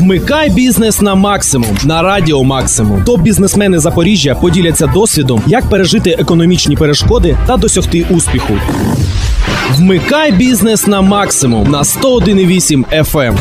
Вмикай бізнес на максимум на радіо Максимум. Топ бізнесмени Запоріжжя поділяться досвідом, як пережити економічні перешкоди та досягти успіху. Вмикай бізнес на максимум на 101,8 FM.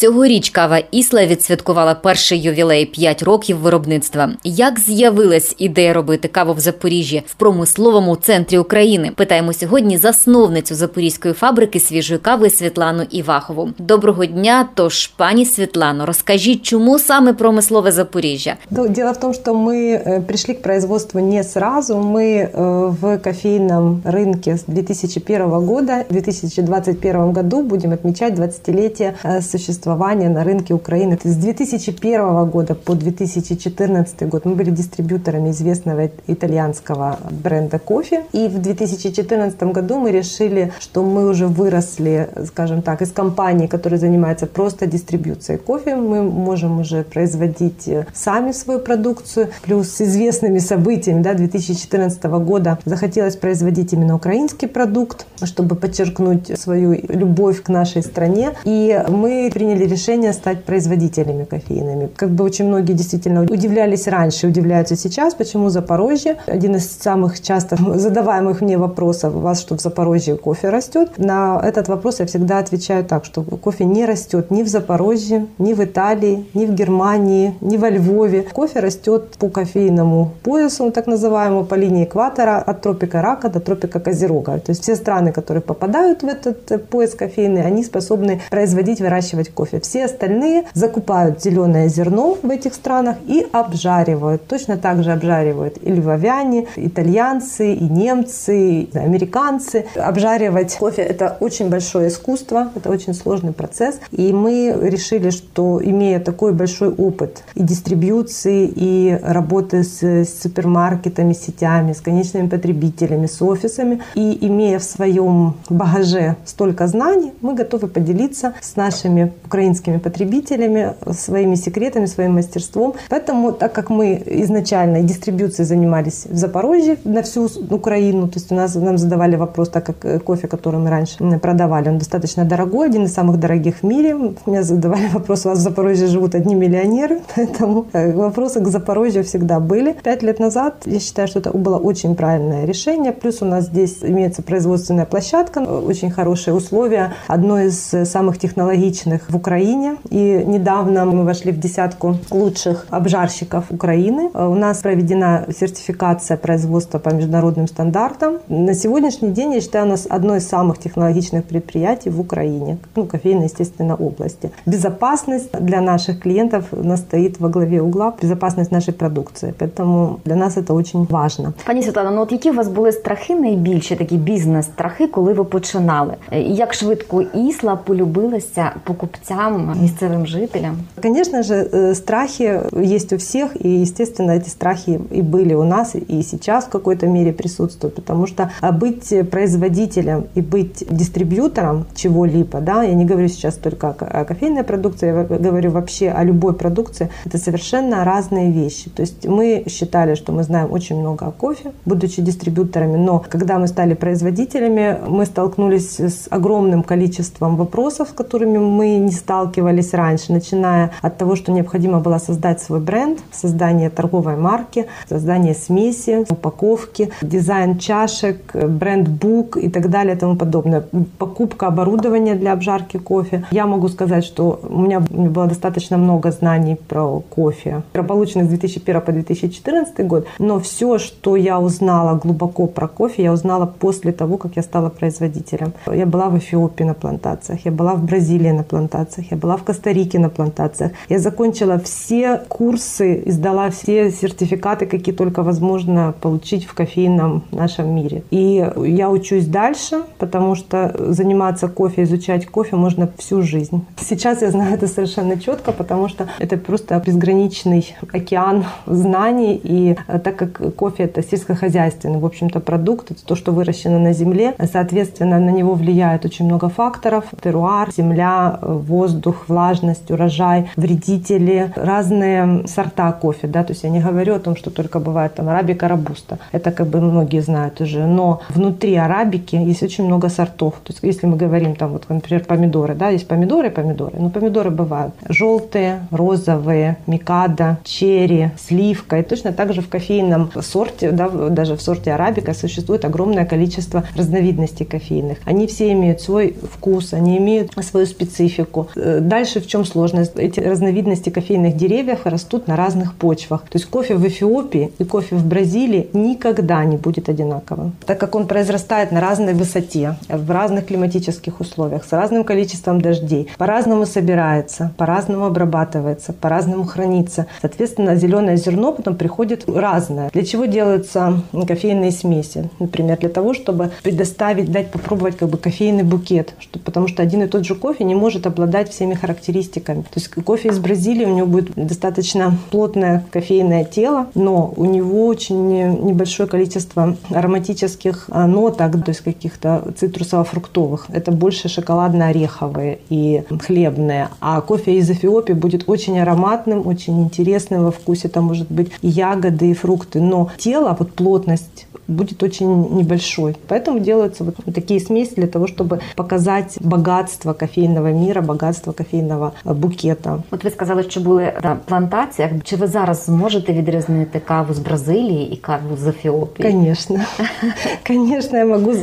Цьогоріч кава Ісла відсвяткувала перший ювілей 5 років виробництва. Як з'явилась ідея робити каву в Запоріжжі в промисловому центрі України? Питаємо сьогодні засновницю запорізької фабрики свіжої кави Світлану Івахову. Доброго дня! Тож, пані Світлано, розкажіть, чому саме промислове Запоріжжя? Ну, Дело в том, что мы э, пришли к производству не сразу. Мы э, в кофейном рынке с 2001 года. В 2021 году будем отмечать 20-летие э, существования на рынке Украины. С 2001 года по 2014 год мы были дистрибьюторами известного итальянского бренда кофе. И в 2014 году мы решили, что мы уже выросли, скажем так, из компании, которая занимается просто дистрибьюцией кофе. Мы можем уже производить сами свою продукцию. Плюс с известными событиями да, 2014 года захотелось производить именно украинский продукт, чтобы подчеркнуть свою любовь к нашей стране. И мы приняли решение стать производителями кофейными. Как бы очень многие действительно удивлялись раньше, удивляются сейчас, почему Запорожье. Один из самых часто задаваемых мне вопросов, у вас что в Запорожье кофе растет? На этот вопрос я всегда отвечаю так, что кофе не растет ни в Запорожье, ни в Италии, ни в Германии, ни во Львове. Кофе растет по кофейному поясу, так называемому, по линии экватора от тропика Рака до тропика Козерога. То есть все страны, которые попадают в этот пояс кофейный, они способны производить, выращивать кофе. Все остальные закупают зеленое зерно в этих странах и обжаривают. Точно так же обжаривают и львовяне, итальянцы, и немцы, и американцы. Обжаривать кофе – это очень большое искусство, это очень сложный процесс. И мы решили, что имея такой большой опыт и дистрибьюции, и работы с супермаркетами, сетями, с конечными потребителями, с офисами, и имея в своем багаже столько знаний, мы готовы поделиться с нашими украинскими потребителями своими секретами, своим мастерством. Поэтому, так как мы изначально дистрибьюцией занимались в Запорожье на всю Украину, то есть у нас нам задавали вопрос, так как кофе, который мы раньше продавали, он достаточно дорогой, один из самых дорогих в мире. Меня задавали вопрос, у вас в Запорожье живут одни миллионеры, поэтому э, вопросы к Запорожью всегда были. Пять лет назад я считаю, что это было очень правильное решение. Плюс у нас здесь имеется производственная площадка, очень хорошие условия. Одно из самых технологичных в Украине. И недавно мы вошли в десятку лучших обжарщиков Украины. У нас проведена сертификация производства по международным стандартам. На сегодняшний день, я считаю, у нас одно из самых технологичных предприятий в Украине. Ну, кофейной, естественно, области. Безопасность для наших клиентов у нас стоит во главе угла. Безопасность нашей продукции. Поэтому для нас это очень важно. Пані Світлана, ну от які у вас були страхи найбільші, такі бізнес-страхи, коли ви починали? І Як швидко Ісла полюбилася покупцям, місцевим жителям? Конечно же, э, страхи есть у всех, и, естественно, эти страхи и были у нас, и сейчас в какой-то мере присутствуют, потому что а, быть производителем и быть дистрибьютором чего-либо, да, я не говорю сейчас только о кофейной продукции, я говорю вообще о любой продукции, это совершенно разные вещи. То есть мы считали, что мы знаем очень много о кофе, будучи дистрибьюторами, но когда мы стали производителями, мы столкнулись с огромным количеством вопросов, с которыми мы не сталкивались раньше, начиная от того, что необходимо было создать свой бренд, создание торговой марки, создание смеси, упаковки, дизайн чашек, бренд-бук и так далее и тому подобное. Покупка оборудования для обжарки кофе. Я могу сказать, что у меня было достаточно много знаний про кофе, полученных с 2001 по 2014 год, но все, что я узнала глубоко про кофе, я узнала после того, как я стала производителем. Я была в Эфиопии на плантациях, я была в Бразилии на плантациях, я была в Коста-Рике на плантациях. Я закончила все курсы и сдала все сертификаты, какие только возможно получить в кофейном нашем мире. И я учусь дальше, потому что заниматься кофе, изучать кофе можно всю жизнь. Сейчас я знаю это совершенно четко, потому что это просто безграничный океан знаний. И так как кофе это сельскохозяйственный, в общем-то, продукт, это то, что выращено на земле, соответственно, на него влияет очень много факторов. Теруар, земля, воздух, влажность, урожай, вредители, разные сорта кофе, да, то есть я не говорю о том, что только бывает там арабика, робуста, это как бы многие знают уже, но внутри арабики есть очень много сортов, то есть если мы говорим там вот, например, помидоры, да, есть помидоры, помидоры, но помидоры бывают желтые, розовые, микада, черри, сливка, и точно так же в кофейном сорте, да, даже в сорте арабика существует огромное количество разновидностей кофейных. Они все имеют свой вкус, они имеют свою специфику. Э, дальше в чем сложность? Эти разновидности кофейных деревьев растут на разных почвах. То есть кофе в Эфиопии и кофе в Бразилии никогда не будет одинаковым, так как он произрастает на разной высоте, в разных климатических условиях, с разным количеством дождей, по-разному собирается, по-разному обрабатывается, по-разному хранится. Соответственно, зеленое зерно потом приходит разное. Для чего делаются кофейные смеси? Например, для того, чтобы предоставить, дать попробовать как бы кофейный букет, что, потому что один и тот же кофе не может обладать всеми характеристиками. То есть кофе из Бразилии, у него будет достаточно плотное кофейное тело, но у него очень небольшое количество ароматических а, ноток, то есть каких-то цитрусово-фруктовых. Это больше шоколадно-ореховые и хлебные. А кофе из Эфиопии будет очень ароматным, очень интересным во вкусе. Там может быть и ягоды, и фрукты. Но тело, вот плотность будет очень небольшой. Поэтому делаются вот такие смеси для того, чтобы показать богатство кофейного мира, богатство кофейного букета. От ви сказали, що були на плантаціях. Чи ви зараз зможете відрізнити каву з Бразилії и каву з Эфиопии? Конечно. Конечно, я могу с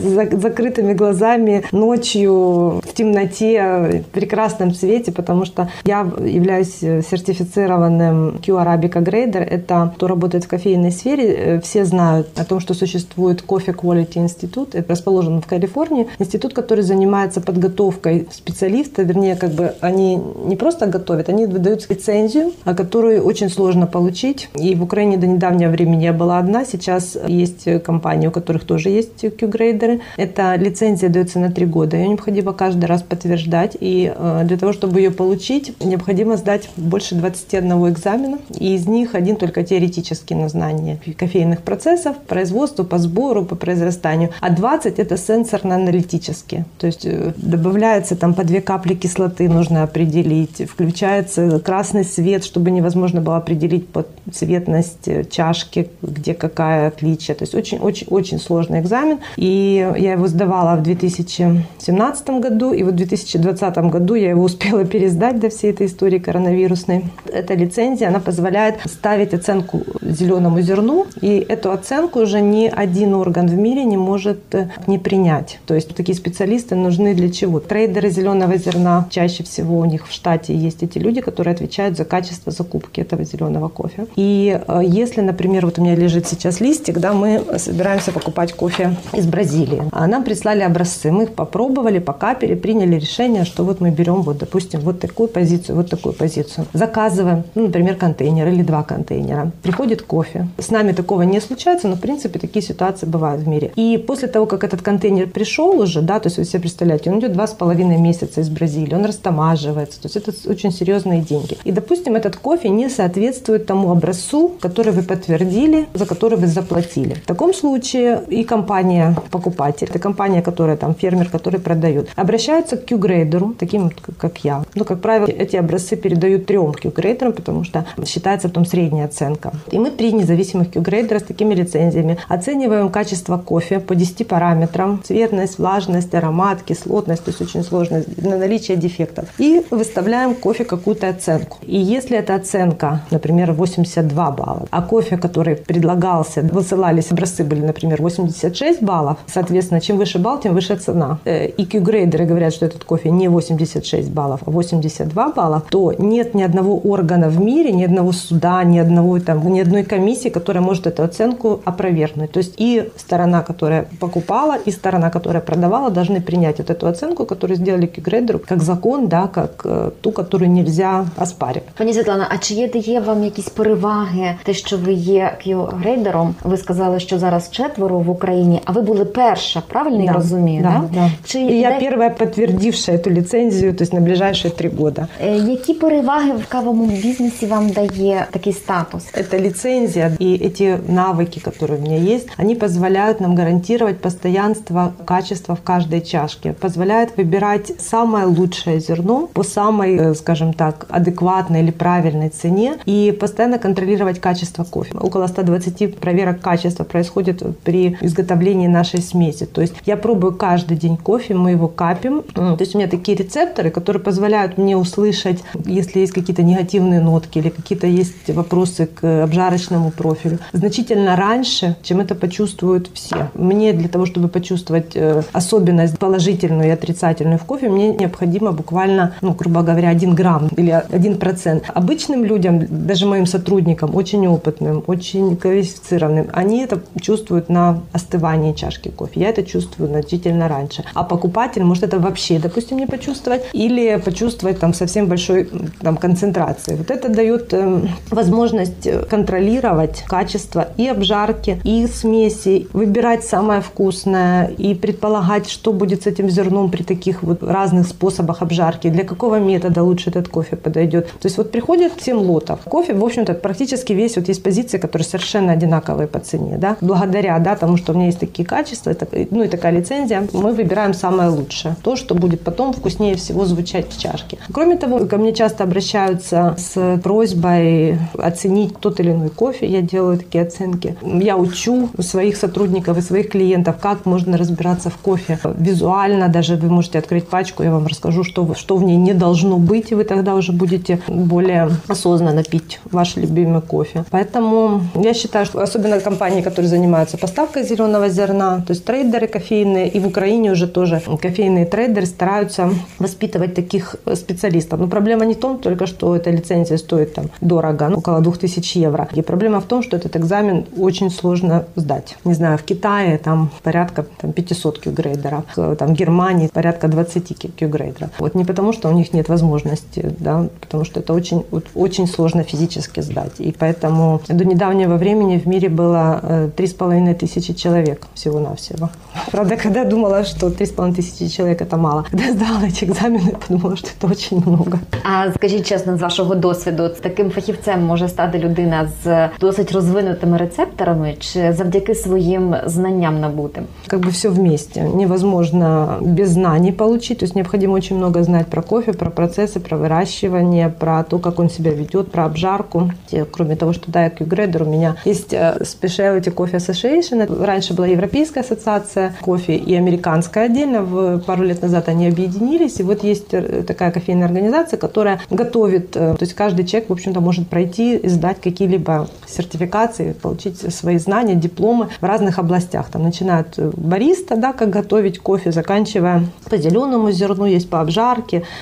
закрытыми глазами ночью в темноте, в прекрасном свете, потому что я являюсь сертифицированным Q Arabica Grader. Это кто работает в кофейной сфере. Все знают о том, что существует существует Coffee Quality Institute, это расположен в Калифорнии, институт, который занимается подготовкой специалиста, вернее, как бы они не просто готовят, они выдают лицензию, которую очень сложно получить. И в Украине до недавнего времени я была одна, сейчас есть компании, у которых тоже есть Q-грейдеры. Эта лицензия дается на три года, ее необходимо каждый раз подтверждать, и э, для того, чтобы ее получить, необходимо сдать больше 21 экзамена, и из них один только теоретический на знание кофейных процессов, производства, по сбору, по произрастанию, а 20 это сенсорно-аналитические. То есть э, добавляется там по две капли кислоты нужно определить, включается красный свет, чтобы невозможно было определить цветность э, чашки, где какая отличие. То есть очень-очень-очень сложный экзамен. И я его сдавала в 2017 году, и вот в 2020 году я его успела пересдать до всей этой истории коронавирусной. Эта лицензия, она позволяет ставить оценку зеленому зерну, и эту оценку уже не один орган в мире не может э, не принять. То есть такие специалисты нужны для чего? Трейдеры зеленого зерна, чаще всего у них в штате есть эти люди, которые отвечают за качество закупки этого зеленого кофе. И э, если, например, вот у меня лежит сейчас листик, да, мы собираемся покупать кофе из Бразилии. А нам прислали образцы, мы их попробовали, покапили, приняли решение, что вот мы берем, вот, допустим, вот такую позицию, вот такую позицию. Заказываем, ну, например, контейнер или два контейнера. Приходит кофе. С нами такого не случается, но, в принципе, такие ситуации бывают в мире. И после того, как этот контейнер пришел уже, да, то есть вы себе представляете, он идет два с половиной месяца из Бразилии, он растамаживается, то есть это очень серьезные деньги. И, допустим, этот кофе не соответствует тому образцу, который вы подтвердили, за который вы заплатили. В таком случае и компания покупатель, это компания, которая там фермер, который продает, обращаются к Q-грейдеру, таким как я. Ну, как правило, эти образцы передают трем Q-грейдерам, потому что считается потом средняя оценка. И мы три независимых Q-грейдера с такими лицензиями Оцениваем качество кофе по 10 параметрам. Цветность, влажность, аромат, кислотность, то есть очень сложно, на наличие дефектов. И выставляем кофе какую-то оценку. И если эта оценка, например, 82 балла, а кофе, который предлагался, высылались, образцы были, например, 86 баллов, соответственно, чем выше балл, тем выше цена. Э, и Q-грейдеры говорят, что этот кофе не 86 баллов, а 82 балла, то нет ни одного органа в мире, ни одного суда, ни, одного, там, ни одной комиссии, которая может эту оценку опровергнуть. То есть и сторона, которая покупала, и сторона, которая продавала, должны принять вот эту оценку, которую сделали Кігрейдеру, как закон, да, как э, ту, которую нельзя оспарити. Пані Світлана, а чи є дає вам якісь переваги, те, що ви є к'ю-грейдером? Ви сказали, що зараз четверо в Україні, а ви були перша, правильно да, я розумію? Да, да? да. Чи І я де... перша підтвердившая цю ліцензію, тобто на ближайші три роки. Які переваги в кавовому бізнесі вам дає такий статус? Це ліцензія і ці навики, які у мене є, есть, они позволяют нам гарантировать постоянство качества в каждой чашке, позволяют выбирать самое лучшее зерно по самой, э, скажем так, адекватной или правильной цене и постоянно контролировать качество кофе. Около 120 проверок качества происходит при изготовлении нашей смеси. То есть я пробую каждый день кофе, мы его капим. То есть у меня такие рецепторы, которые позволяют мне услышать, если есть какие-то негативные нотки или какие-то есть вопросы к обжарочному профилю. Значительно раньше, чем это почувствуют все. Мне для того, чтобы почувствовать э, особенность положительную и отрицательную в кофе, мне необходимо буквально, ну, грубо говоря, 1 грамм или 1 процент. Обычным людям, даже моим сотрудникам, очень опытным, очень квалифицированным, они это чувствуют на остывании чашки кофе. Я это чувствую значительно раньше. А покупатель может это вообще, допустим, не почувствовать или почувствовать там совсем большой там, концентрации. Вот это дает э, возможность контролировать качество и обжарки, и смеси, выбирать самое вкусное и предполагать, что будет с этим зерном при таких вот разных способах обжарки, для какого метода лучше этот кофе подойдет. То есть вот приходит 7 лотов. Кофе, в общем-то, практически весь, вот есть позиции, которые совершенно одинаковые по цене, да, благодаря, да, тому, что у меня есть такие качества, это, ну и такая лицензия, мы выбираем самое лучшее, то, что будет потом вкуснее всего звучать в чашке. Кроме того, ко мне часто обращаются с просьбой оценить тот или иной кофе, я делаю такие оценки. Я учу своих сотрудников и своих клиентов, как можно разбираться в кофе визуально, даже вы можете открыть пачку, я вам расскажу, что, что в ней не должно быть, и вы тогда уже будете более осознанно пить ваш любимый кофе. Поэтому я считаю, что особенно компании, которые занимаются поставкой зеленого зерна, то есть трейдеры кофейные, и в Украине уже тоже кофейные трейдеры стараются воспитывать таких специалистов. Но проблема не в том только, что эта лицензия стоит там дорого, ну, около 2000 евро. И проблема в том, что этот экзамен очень сложно сдать. Не знаю, в Китае там порядка там, 500 кьюгрейдеров, там в Германии порядка 20 кьюгрейдеров. Вот не потому, что у них нет возможности, да, потому что это очень, очень сложно физически сдать. И поэтому до недавнего времени в мире было э, три с половиной тысячи человек всего-навсего. Правда, когда думала, что три с половиной тисячі чоловік це мало. Когда здала ці екзамени, подумала, що це дуже много. А скажіть чесно, з вашого досвіду, таким фахівцем може стати людина з досить розвинутими рецепторами чи завдяки своїм знанням набутим? Как бы все вместе. Невозможно без знаний получить. То есть необходимо очень много знать про кофе, про процессы, про выращивание, про то, как он себя ведет, про обжарку. Кроме того, что да, я Q-грейдер, у меня есть э, Specialty Coffee Association. Раньше была Европейская ассоциация кофе и американская отдельно. В пару лет назад они объединились. И вот есть э, такая кофейная организация, которая готовит, э, то есть каждый человек, в общем-то, может пройти и сдать какие-либо сертификации, получить свои знания, дипломы в разных областях. Там начинают бариста, да, как готовить кофе, заканчивая по зеленому зерну, есть по обжарке.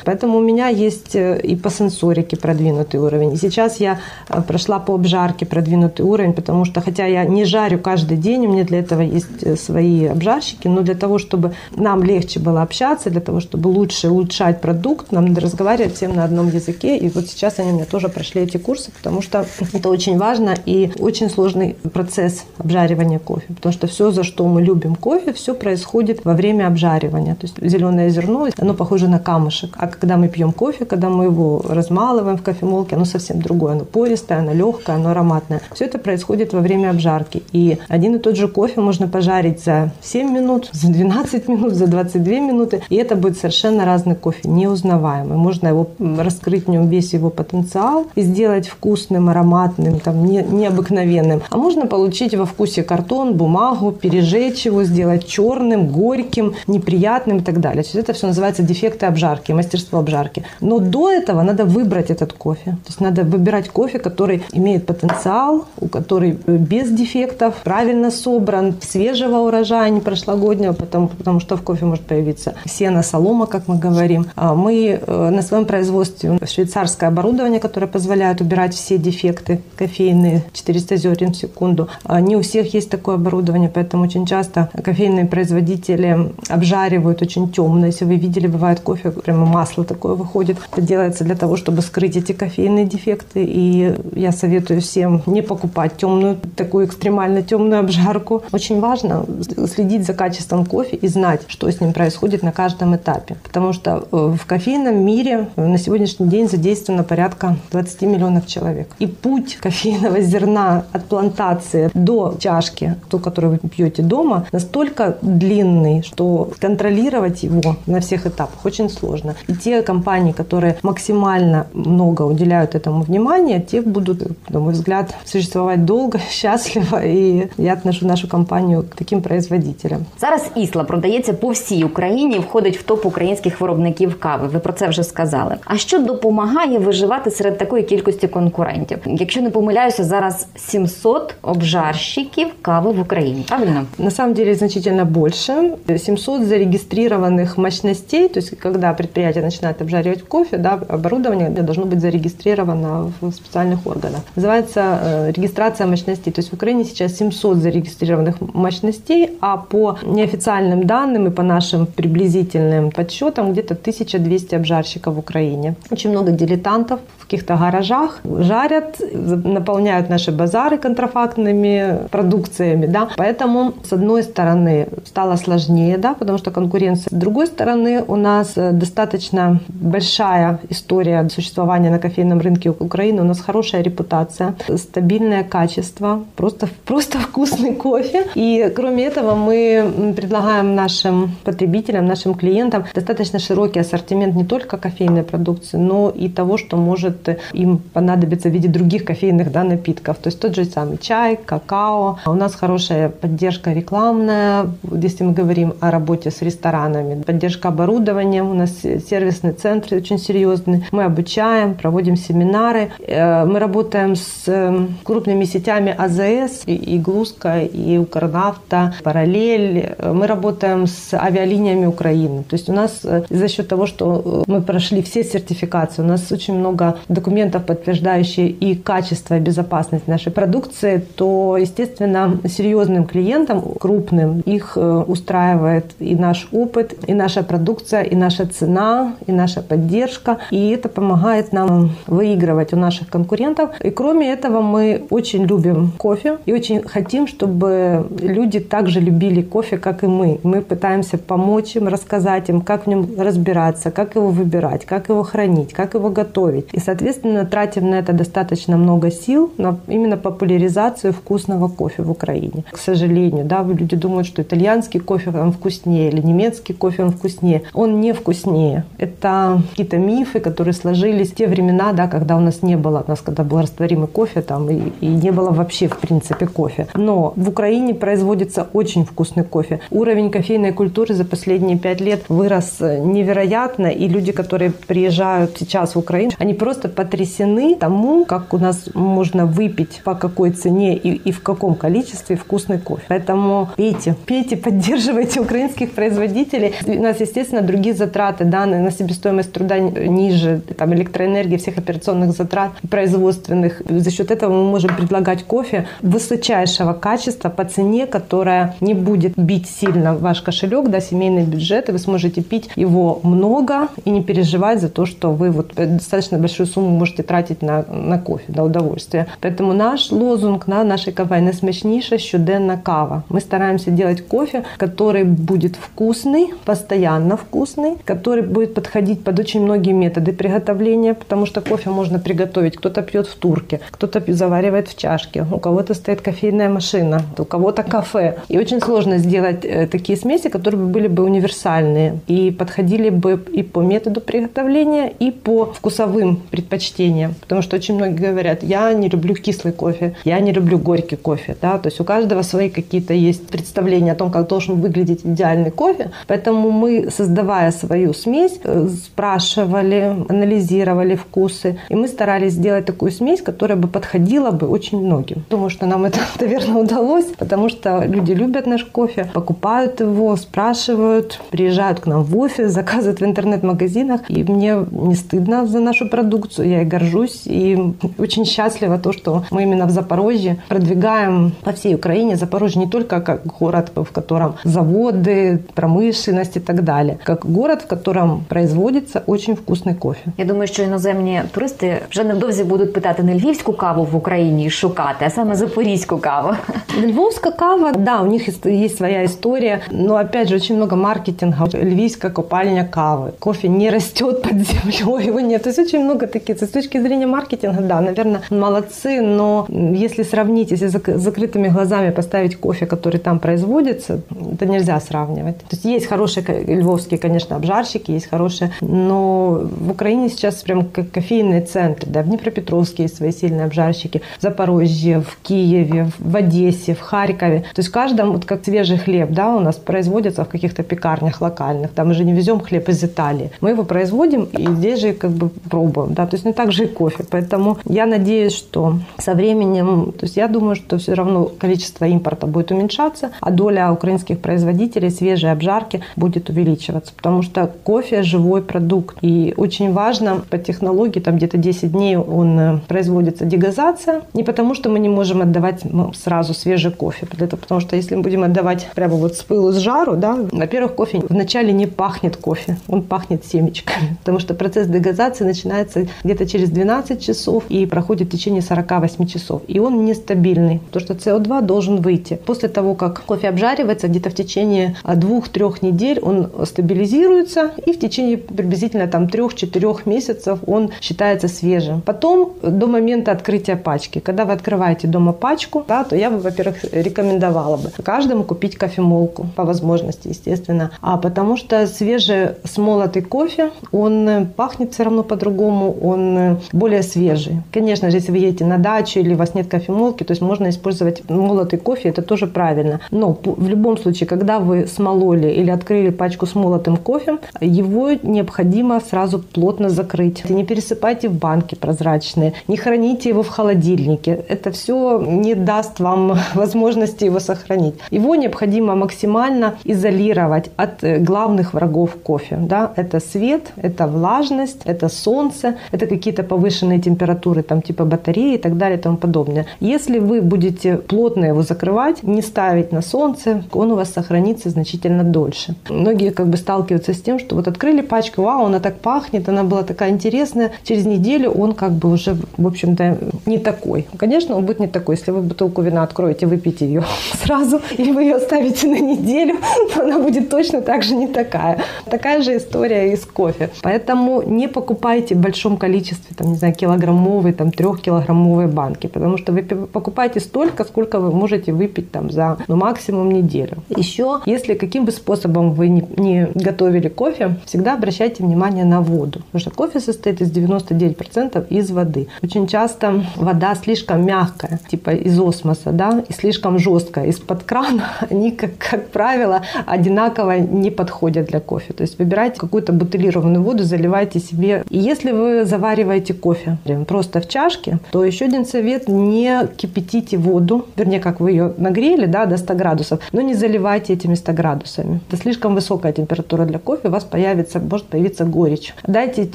Поэтому у меня есть и по сенсорике продвинутый уровень. И сейчас я прошла по обжарке продвинутый уровень, потому что, хотя я не жарю каждый день, у меня для этого есть свои обжарщики, но для того, чтобы нам легче было общаться, для того, чтобы лучше улучшать продукт, нам надо разговаривать всем на одном языке. И вот сейчас они у меня тоже прошли эти курсы, потому что это очень важно и очень сложный процесс обжаривания кофе, потому что все, за что мы любим кофе, все происходит во время обжаривания. То есть зеленое зерно, оно похоже на камушек. А когда мы пьем кофе, когда мы его размалываем в кофемолке, оно совсем другое. Оно пористое, оно легкое, оно ароматное. Все это происходит во время обжарки. И один и тот же кофе можно пожарить за 7 минут, за 12 минут, за 22 минуты. И это будет совершенно разный кофе, неузнаваемый. Можно его раскрыть в нем весь его потенциал и сделать вкусным, ароматным, там, не, необыкновенным. А можно получить во вкусе картон, бумагу, пережечь его, сделать черным, горьким, неприятным и так далее. То есть это все называется дефекты обжарки, мастерство обжарки. Но до этого надо выбрать этот кофе. То есть надо выбирать кофе, который имеет потенциал, у который без дефектов, правильно собран, свежего урожая, не прошлогоднего, потому, потому что в кофе может появиться сено, солома, как мы говорим. А мы э, на своем производстве швейцарское оборудование, которое позволяет убирать все дефекты кофейные, 400 зерен в секунду. А не у всех есть такое оборудование, поэтому очень часто кофейные производители обжаривают очень темно. Если вы видели, бывает кофе, прямо масло такое выходит. Это делается для того, чтобы скрыть эти кофейные дефекты. И я советую всем не покупать темную, такую экстремально темную обжарку. Очень важно следить за качеством кофе и знать, что с ним происходит на каждом этапе. Потому что э, в кофейном мире на сегодняшний день задействовано порядка 20 миллионов человек. И путь кофейного зерна от плантации до чашки, ту, которую вы пьете дома, настолько длинный, что контролировать его на всех этапах очень сложно. сложно. И те компании, которые максимально много уделяют этому внимания, те будут, на мой взгляд, существовать долго, счастливо. И я отношу нашу компанию к таким производителям. Зараз Ісла продається по всій Україні, входить в топ українських виробників кави. Ви про це вже сказали. А що допомагає виживати серед такої кількості конкурентів? Якщо не помиляюся, зараз 700 обжарщиків кави в Україні. Правильно? На самом деле значительно больше. 700 зарегистрированных мощностей, то есть когда предприятие начинает обжаривать кофе, да, оборудование должно быть зарегистрировано в специальных органах. Называется э, регистрация мощностей. То есть в Украине сейчас 700 зарегистрированных мощностей, а по неофициальным данным и по нашим приблизительным подсчетам где-то 1200 обжарщиков в Украине. Очень много дилетантов в каких-то гаражах жарят, наполняют наши базары контрафактными продукциями. Да? Поэтому, с одной стороны, стало сложнее, да, потому что конкуренция. С другой стороны, у нас э, достаточно большая история существования на кофейном рынке Украины. У нас хорошая репутация, стабильное качество, просто, просто вкусный кофе. И кроме этого мы предлагаем нашим потребителям, нашим клиентам достаточно широкий ассортимент не только кофейной продукции, но и того, что может им понадобиться в виде других кофейных да, напитков. То есть тот же самый чай, какао. У нас хорошая поддержка рекламная, если мы говорим о работе с ресторанами. Поддержка оборудования, у нас сервисный центр очень серьезный. Мы обучаем, проводим семинары. Э, мы работаем с э, крупными сетями АЗС, и Глузка, и Укрнафта, Параллель. Мы работаем с авиалиниями Украины. То есть у нас э, за счет того, что мы прошли все сертификации, у нас очень много документов, подтверждающих и качество, и безопасность нашей продукции, то, естественно, серьезным клиентам, крупным, их устраивает и наш опыт, и наша продукция, и наша цена, и наша поддержка. И это помогает нам выигрывать у наших конкурентов. И кроме этого мы очень любим кофе и очень хотим, чтобы люди также любили кофе, как и мы. Мы пытаемся помочь им, рассказать им, как в нем разбираться, как его выбирать, как его хранить, как его готовить. И, соответственно, тратим на это достаточно много сил, на именно популяризацию вкусного кофе в Украине. К сожалению, да, люди думают, что итальянский кофе он вкуснее или немецкий кофе он вкуснее. Он не вкуснее. Это какие-то мифы, которые сложились в те времена, да, когда у нас не было, у нас когда был растворимый кофе там, и, и не было вообще в принципе кофе. Но в Украине производится очень вкусный кофе. Уровень кофейной культуры за последние пять лет вырос невероятно, и люди, которые приезжают сейчас в Украину, они просто потрясены тому, как у нас можно выпить, по какой цене и, и в каком количестве вкусный кофе. Поэтому пейте, пейте, поддерживайте украинских производителей. У нас, естественно, другие затраты, да, на себестоимость труда ниже, там, электроэнергии, всех операционных затрат производственных. За счет этого мы можем предлагать кофе высочайшего качества по цене, которая не будет бить сильно ваш кошелек, да, семейный бюджет, и вы сможете пить его много и не переживать за то, что вы вот достаточно большую сумму можете тратить на, на кофе, на удовольствие. Поэтому наш лозунг на нашей компании «Найсмачніша щоденна кава». Мы стараемся делать кофе, который будет вкусный, постоянно вкусный, который будет подходить под очень многие методы приготовления, потому что кофе можно приготовить. Кто-то пьет в турке, кто-то заваривает в чашке, у кого-то стоит кофейная машина, у кого-то кафе. И очень сложно сделать э, такие смеси, которые были бы универсальные и подходили бы и по методу приготовления, и по вкусовым предпочтениям. Потому что очень многие говорят, я не люблю кислый кофе, я не люблю горький кофе. Да? То есть у каждого свои какие-то есть представления о том, как должен выглядеть идеальный кофе. Поэтому мы, создавая свою смесь, э, спрашивали, анализировали вкусы. И мы старались сделать такую смесь, которая бы подходила бы очень многим. Думаю, что нам это, наверное, удалось, потому что люди любят наш кофе, покупают его, спрашивают, приезжают к нам в офис, заказывают в интернет-магазинах. И мне не стыдно за нашу продукцию, я и горжусь. И очень счастлива то, что мы именно в Запорожье продвигаем по всей Украине. Запорожье не только как город, в котором заводы, промышленность и так далее, как город, в котором производится очень вкусный кофе. Я думаю, що іноземні туристи вже невдовзі будуть питати не львівську каву в Україні і шукати, а саме запорізьку каву. Львовская кава, да, у них есть своя история, но опять же очень много маркетинга. Львийская купальня кавы. Кофе не растет под землей, его нет. То есть очень много таких. С точки зрения маркетинга, да, наверное, молодцы, но если сравнить, если закрытыми глазами поставить кофе, который там производится, это нельзя сравнивать. То есть есть хорошие львовские, конечно, обжарщики, обжарщики есть хорошие, но в Украине сейчас прям как кофейный центр, да, в Днепропетровске есть свои сильные обжарщики, в Запорожье, в Киеве, в Одессе, в Харькове. То есть в каждом, вот как свежий хлеб, да, у нас производится в каких-то пекарнях локальных, там мы же не везем хлеб из Италии. Мы его производим и здесь же как бы пробуем, да, то есть не так же и кофе. Поэтому я надеюсь, что со временем, то есть я думаю, что все равно количество импорта будет уменьшаться, а доля украинских производителей свежей обжарки будет увеличиваться, потому что кофе – живой продукт. И очень важно по технологии, там где-то 10 дней он э, производится дегазация, не потому что мы не можем отдавать сразу свежий кофе, потому что если мы будем отдавать прямо вот с пылу, с жару, да, во-первых, кофе вначале не пахнет кофе, он пахнет семечками, потому что процесс дегазации начинается где-то через 12 часов и проходит в течение 48 часов. И он нестабильный, потому что СО2 должен выйти. После того, как кофе обжаривается, где-то в течение двух-трех недель он стабилизируется, и в течение приблизительно там трех-четырех месяцев он считается свежим. Потом до момента открытия пачки. Когда вы открываете дома пачку, да, то я бы, во-первых, рекомендовала бы каждому купить кофемолку по возможности, естественно. А потому что свежий смолотый кофе, он пахнет все равно по-другому, он более свежий. Конечно же, если вы едете на дачу или у вас нет кофемолки, то есть можно использовать молотый кофе, это тоже правильно. Но в любом случае, когда вы смололи или открыли пачку с молотым кофе, его необходимо сразу плотно закрыть. Не пересыпайте в банки прозрачные, не храните его в холодильнике. Это все не даст вам возможности его сохранить. Его необходимо максимально изолировать от э, главных врагов кофе. Да? Это свет, это влажность, это солнце, это какие-то повышенные температуры, там, типа батареи и так далее и тому подобное. Если вы будете плотно его закрывать, не ставить на солнце, он у вас сохранится значительно дольше. Многие как бы сталкиваются с тем, что вот открыли пачку, вау, она так пахнет, она была такая интересная. Через неделю он как бы уже, в общем-то, не такой. Конечно, он будет не такой. Если вы бутылку вина откроете, выпьете ее сразу, или вы ее оставите на неделю, то она будет точно так же не такая. Такая же история и с кофе. Поэтому не покупайте в большом количестве, там, не знаю, килограммовые, там, трехкилограммовые банки, потому что вы покупаете столько, сколько вы можете выпить там за ну, максимум неделю. Еще, если каким бы способом вы не, не готовили кофе, всегда обращайте внимание на воду, потому что кофе состоит из 99% из воды. Очень часто вода слишком мягкая, типа из осмоса, да, и слишком жесткая из-под крана, они, как, как правило, одинаково не подходят для кофе. То есть выбирайте какую-то бутылированную воду, заливайте себе. И если вы завариваете кофе просто в чашке, то еще один совет – не кипятите воду, вернее, как вы ее нагрели, да, до 100 градусов, но не заливайте этими 100 градусами. Это слишком высокая температура для кофе, вас появится, может появиться горечь. Дайте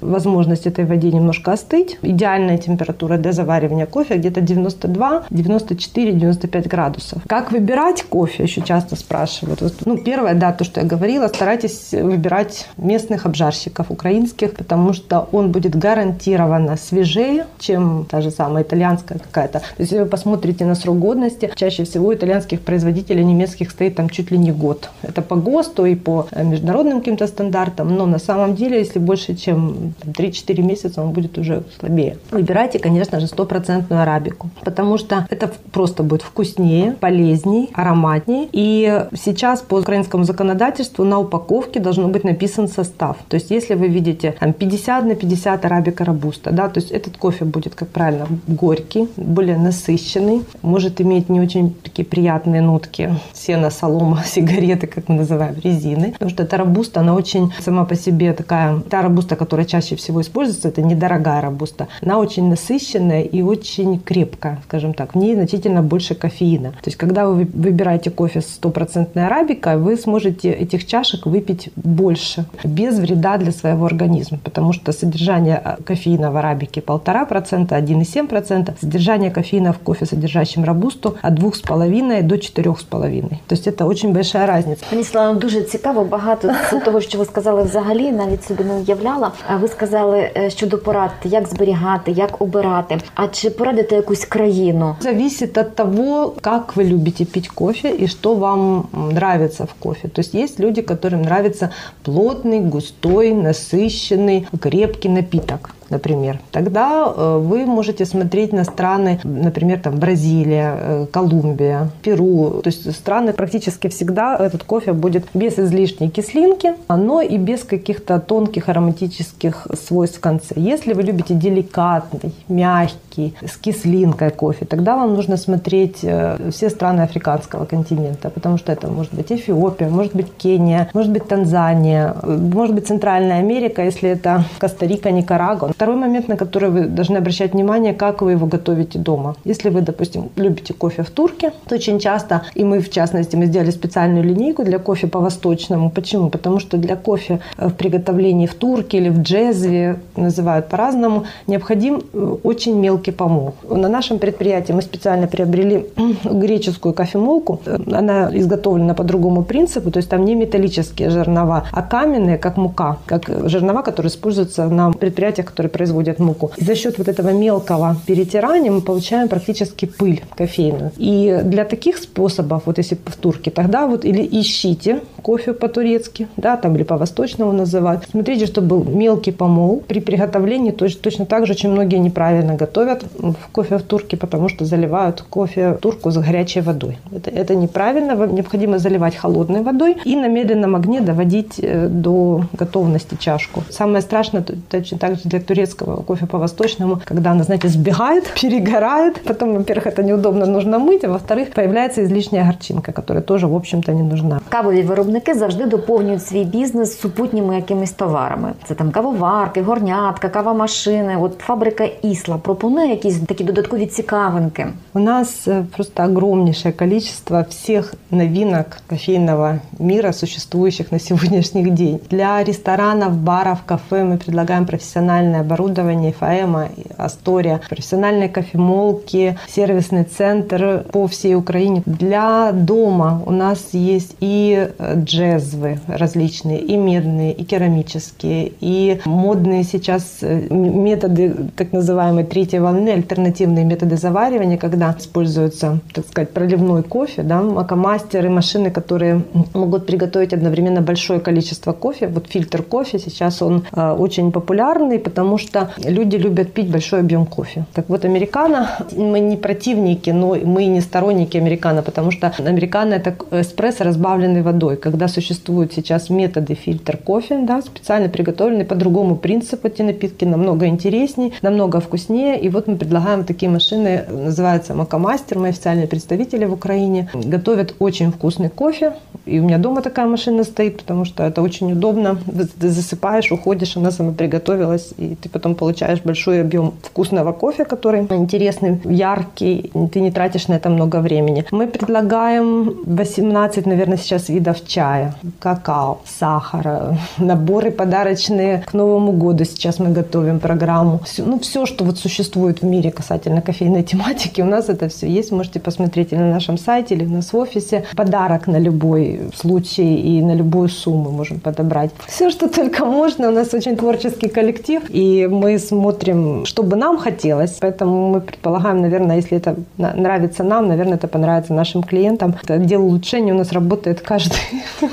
возможность этой воде немножко остыть. Идеальная температура для заваривания кофе где-то 92, 94, 95 градусов. Как выбирать кофе, еще часто спрашивают. Ну, первое, да, то, что я говорила, старайтесь выбирать местных обжарщиков украинских, потому что он будет гарантированно свежее, чем та же самая итальянская какая-то. То есть, если вы посмотрите на срок годности, чаще всего итальянских производителей немецких стоит там чуть ли не год. Это по ГОСТу и по э, международным каким-то стандартам, но на самом деле, если больше, чем 3-4 месяца, он будет уже слабее. Выбирайте, конечно же, стопроцентную арабику, потому что это просто будет вкуснее, полезней, ароматней. И сейчас по украинскому законодательству на упаковке должно быть написан состав. То есть, если вы видите там, 50 на 50 арабика робуста, да, то есть этот кофе будет, как правильно, горький, более насыщенный, может иметь не очень такие приятные нотки сена, солома, сигареты, как мы называем, резины, потому что эта робуста, она очень сама по себе такая, та робуста, которая чаще всего используется, это недорогая робуста, она очень насыщенная и очень крепкая, скажем так, в ней значительно больше кофеина. То есть, когда вы выбираете кофе с стопроцентной арабикой, вы сможете этих чашек выпить больше, без вреда для своего организма, потому что содержание а, кофеина в арабике 1,5%, 1,7%, содержание кофеина в кофе, содержащем робусту, от 2,5 до 4,5. То есть это очень большая разница. Мені стало дуже цікаво, багато того, що ви сказали взагалі, навіть собі не уявляла. А ви сказали е, щодо порад, як зберігати, як обирати. А чи порадите якусь країну? Зависит от того, как вы любите пить кофе и что вам нравится в кофе. То есть есть люди, которым нравится плотный, густой, насыщенный, крепкий напиток. Например, тогда э, вы можете смотреть на страны, например, там Бразилия, э, Колумбия, Перу. То есть страны практически всегда этот кофе будет без излишней кислинки, но и без каких-то тонких ароматических свойств в конце. Если вы любите деликатный, мягкий, с кислинкой кофе, тогда вам нужно смотреть э, все страны африканского континента, потому что это может быть Эфиопия, может быть Кения, может быть Танзания, может быть Центральная Америка, если это Коста-Рика, Никарагуа. Второй момент, на который вы должны обращать внимание, как вы его готовите дома. Если вы, допустим, любите кофе в турке, то очень часто, и мы в частности, мы сделали специальную линейку для кофе по-восточному. Почему? Потому что для кофе э, в приготовлении в турке или в джезве, называют по-разному, необходим э, очень мелкий помол. На нашем предприятии мы специально приобрели греческую кофемолку. Она изготовлена по другому принципу, то есть там не металлические жернова, а каменные, как мука, как жернова, которые используются на предприятиях, которые производят муку. И за счет вот этого мелкого перетирания мы получаем практически пыль кофейную. И для таких способов, вот если в турке, тогда вот или ищите кофе по-турецки, да, там или по-восточному называют. Смотрите, чтобы был мелкий помол. При приготовлении точно, точно так же очень многие неправильно готовят в кофе в турке, потому что заливают кофе в турку с горячей водой. Это, это неправильно. Вам необходимо заливать холодной водой и на медленном огне доводить э, до готовности чашку. Самое страшное точно так же для турецкого кофе по-восточному, когда она, знаете, сбегает, перегорает. Потом, во-первых, это неудобно, нужно мыть, а во-вторых, появляется излишняя горчинка, которая тоже, в общем-то, не нужна Кавові виробники завжди доповнюють свій бізнес супутніми якимись товарами. Це там кавоварки, горнятка, кавомашини. От фабрика Ісла пропонує якісь такі додаткові цікавинки. У нас э, просто огромнейшее количество всех новинок кофейного мира, существующих на сегодняшний день. Для ресторанов, баров, кафе мы предлагаем профессиональное оборудование, ФАЭМа, Астория, профессиональные кофемолки, сервисный центр по всей Украине. Для дома у нас есть и э, джезвы различные, и медные, и керамические, и модные сейчас э, методы так называемой третьей волны, альтернативные методы заваривания, когда используется, так сказать, проливной кофе, да, макомастеры, машины, которые могут приготовить одновременно большое количество кофе. Вот фильтр кофе сейчас он э, очень популярный, потому что люди любят пить большой объем кофе. Так вот, американо, мы не противники, но мы не сторонники американо, потому что американо это эспрессо, разбавленный водой. Когда существуют сейчас методы фильтр кофе, да, специально приготовленные по другому принципу, эти напитки намного интереснее, намного вкуснее. И вот мы предлагаем такие машины, называется Макомастер, мы официальные представители в Украине. Готовят очень вкусный кофе. И у меня дома такая машина стоит, потому что это очень удобно. Ты засыпаешь, уходишь, она сама приготовилась, и ты потом получаешь большой объем вкусного кофе, который интересный, яркий, ты не тратишь на это много времени. Мы предлагаем 18, наверное, сейчас видов чая, какао, сахара, наборы подарочные к Новому году. Сейчас мы готовим программу. Все, ну, все, что вот существует в мире касательно кофейной тематики, у нас это все есть. Можете посмотреть или на нашем сайте, или у нас в офисе. Подарок на любой случай и на любую сумму можем подобрать. Все, что только можно. У нас очень творческий коллектив, и мы смотрим, что бы нам хотелось. Поэтому мы предполагаем, наверное, если это нравится нам, наверное, это понравится нашим клиентам. Отдел улучшения у нас работает каждый...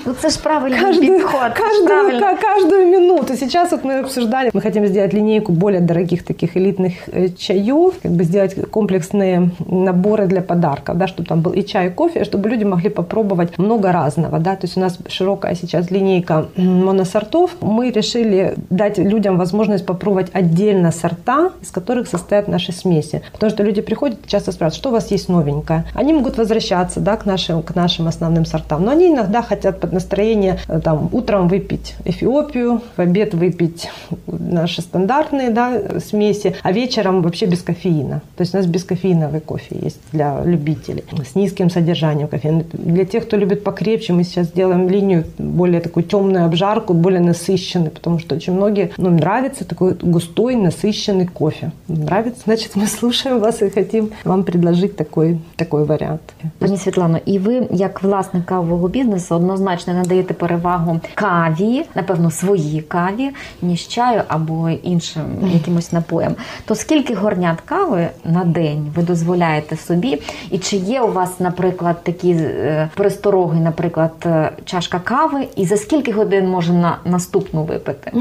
Ну, це ж каждую. Каждую, каждую минуту. Сейчас вот мы обсуждали, мы хотим сделать линейку более дорогих таких элитных э, чаев, как бы сделать комплексные наборы для подарков, да, чтобы там был и чай, и кофе, чтобы люди могли попробовать много разного, да, то есть у нас широкая сейчас линейка моносортов. Мы решили дать людям возможность попробовать отдельно сорта, из которых состоят наши смеси, потому что люди приходят и часто спрашивают, что у вас есть новенькое. Они могут возвращаться, да, к нашим, к нашим основным сортам, но они иногда хотят под настроение э, там утром выпить Эфиопию, в обед выпить наши стандартные, да, смеси, а вечером вообще без кофеина. То есть у нас бескофеиновый кофе есть для любителей с низким содержанием кофеина. Для тех, кто любит покрепче, мы сейчас делаем линию более такую темную обжарку, более насыщенный, потому что очень многие, ну, нравится такой густой, насыщенный кофе. Нравится, значит, мы слушаем вас и хотим вам предложить такой, такой вариант. Пані Світлано, і ви, як власник кавового бізнесу однозначно надаєте перевагу каві, напевно, своїй каві, ніж чаю або іншим якимось напоям. То скільки горнят кави на день ви дозволяєте собі? І чи є у вас, наприклад, такі е, перестороги, наприклад, е, чашка кави, і за скільки годин може на наступну випити?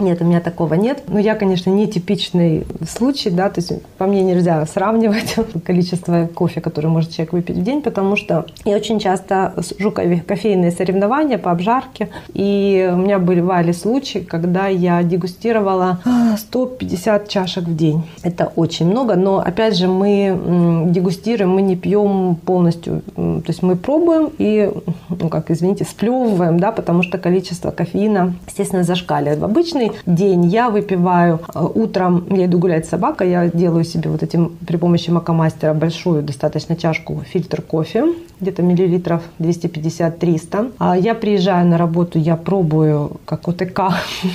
Нет, у меня такого нет. Но я, конечно, не типичный случай, да, то есть по мне нельзя сравнивать количество кофе, который может человек выпить в день, потому что я очень часто сужу кофейные соревнования по обжарке, и у меня бывали случаи, когда я дегустировала 150 чашек в день. Это очень много, но опять же мы дегустируем, мы не пьем полностью, то есть мы пробуем и, ну как, извините, сплевываем, да, потому что количество кофеина, естественно, зашкаливает. В обычный день я выпиваю э, утром, я иду гулять с собакой, я делаю себе вот этим при помощи макомастера большую достаточно чашку фильтр кофе, где-то миллилитров 250-300. А я приезжаю на работу, я пробую как ОТК,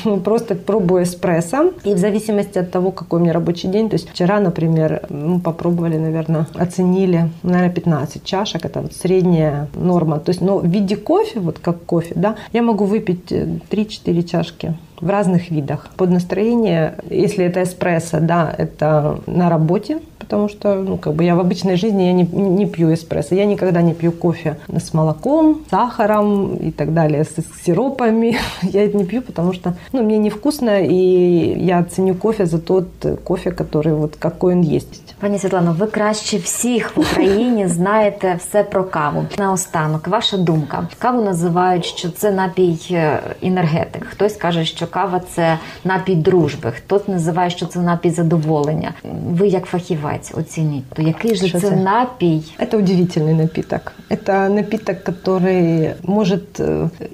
просто пробую эспрессо. И в зависимости от того, какой у меня рабочий день, то есть вчера, например, мы попробовали, наверное, оценили, наверное, 15 чашек, это средняя норма. То есть, но в виде кофе, вот как кофе, да, я могу выпить 3-4 чашки в разных видах. Под настроение, если это эспрессо, да, это на работе, потому что ну, как бы я в обычной жизни я не, не пью эспрессо. Я никогда не пью кофе с молоком, сахаром и так далее, с, с сиропами. я это не пью, потому что ну, мне невкусно, и я ценю кофе за тот кофе, который вот какой он есть. Пані Світлано, ви краще всіх в Україні знаєте все про каву. Наостанок, ваша думка. Каву називають, що це напій енергетик. Хтось каже, що кава це напій дружби, хтось називає, що це напій задоволення. Ви як фахівець оцініть, то який же це, це напій? Это удивительный напиток. Это напиток, который может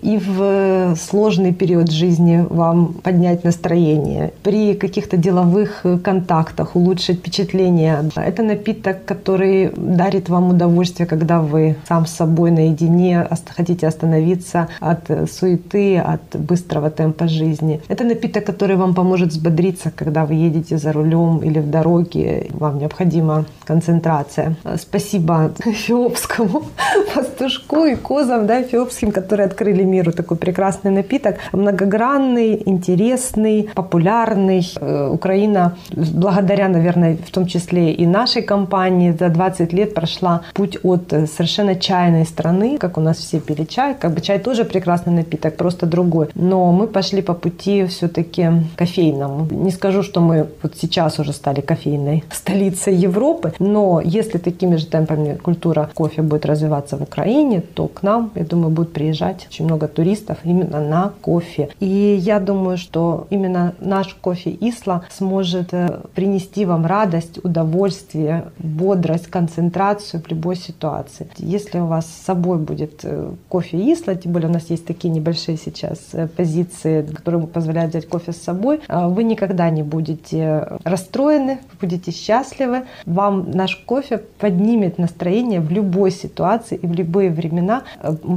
и в сложный период жизни вам поднять настроение, при каких-то деловых контактах улучшить впечатление это напиток, который дарит вам удовольствие, когда вы сам с собой наедине хотите остановиться от суеты, от быстрого темпа жизни. Это напиток, который вам поможет взбодриться, когда вы едете за рулем или в дороге, вам необходима концентрация. Спасибо эфиопскому пастушку и козам, да, эфиопским, которые открыли миру такой прекрасный напиток. Многогранный, интересный, популярный. Украина, благодаря, наверное, в том числе и нашей компании за 20 лет прошла путь от совершенно чайной страны, как у нас все пили чай, как бы чай тоже прекрасный напиток, просто другой. Но мы пошли по пути все-таки кофейному. Не скажу, что мы вот сейчас уже стали кофейной столицей Европы, но если такими же темпами культура кофе будет развиваться в Украине, то к нам, я думаю, будет приезжать очень много туристов именно на кофе. И я думаю, что именно наш кофе Исла сможет э, принести вам радость, удовольствие, удовольствие, бодрость, концентрацию в любой ситуации. Если у вас с собой будет э, кофе Исла, тем более у нас есть такие небольшие сейчас э, позиции, которые позволяют взять кофе с собой, э, вы никогда не будете расстроены, вы будете счастливы. Вам наш кофе поднимет настроение в любой ситуации и в любые времена,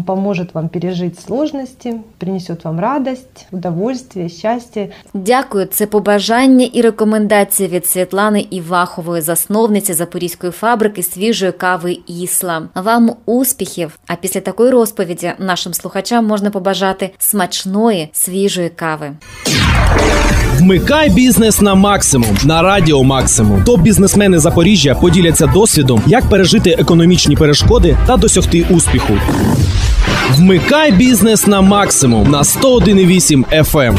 поможет вам пережить сложности, принесет вам радость, удовольствие, счастье. Дякую. Це побажання і рекомендації від Світлани Івахової засновниці запорізької фабрики свіжої кави Ісла. Вам успіхів! А після такої розповіді нашим слухачам можна побажати смачної свіжої кави. Вмикай бізнес на максимум на радіо Максимум. Топ бізнесмени Запоріжжя поділяться досвідом, як пережити економічні перешкоди та досягти успіху. Вмикай бізнес на максимум на 101,8 FM.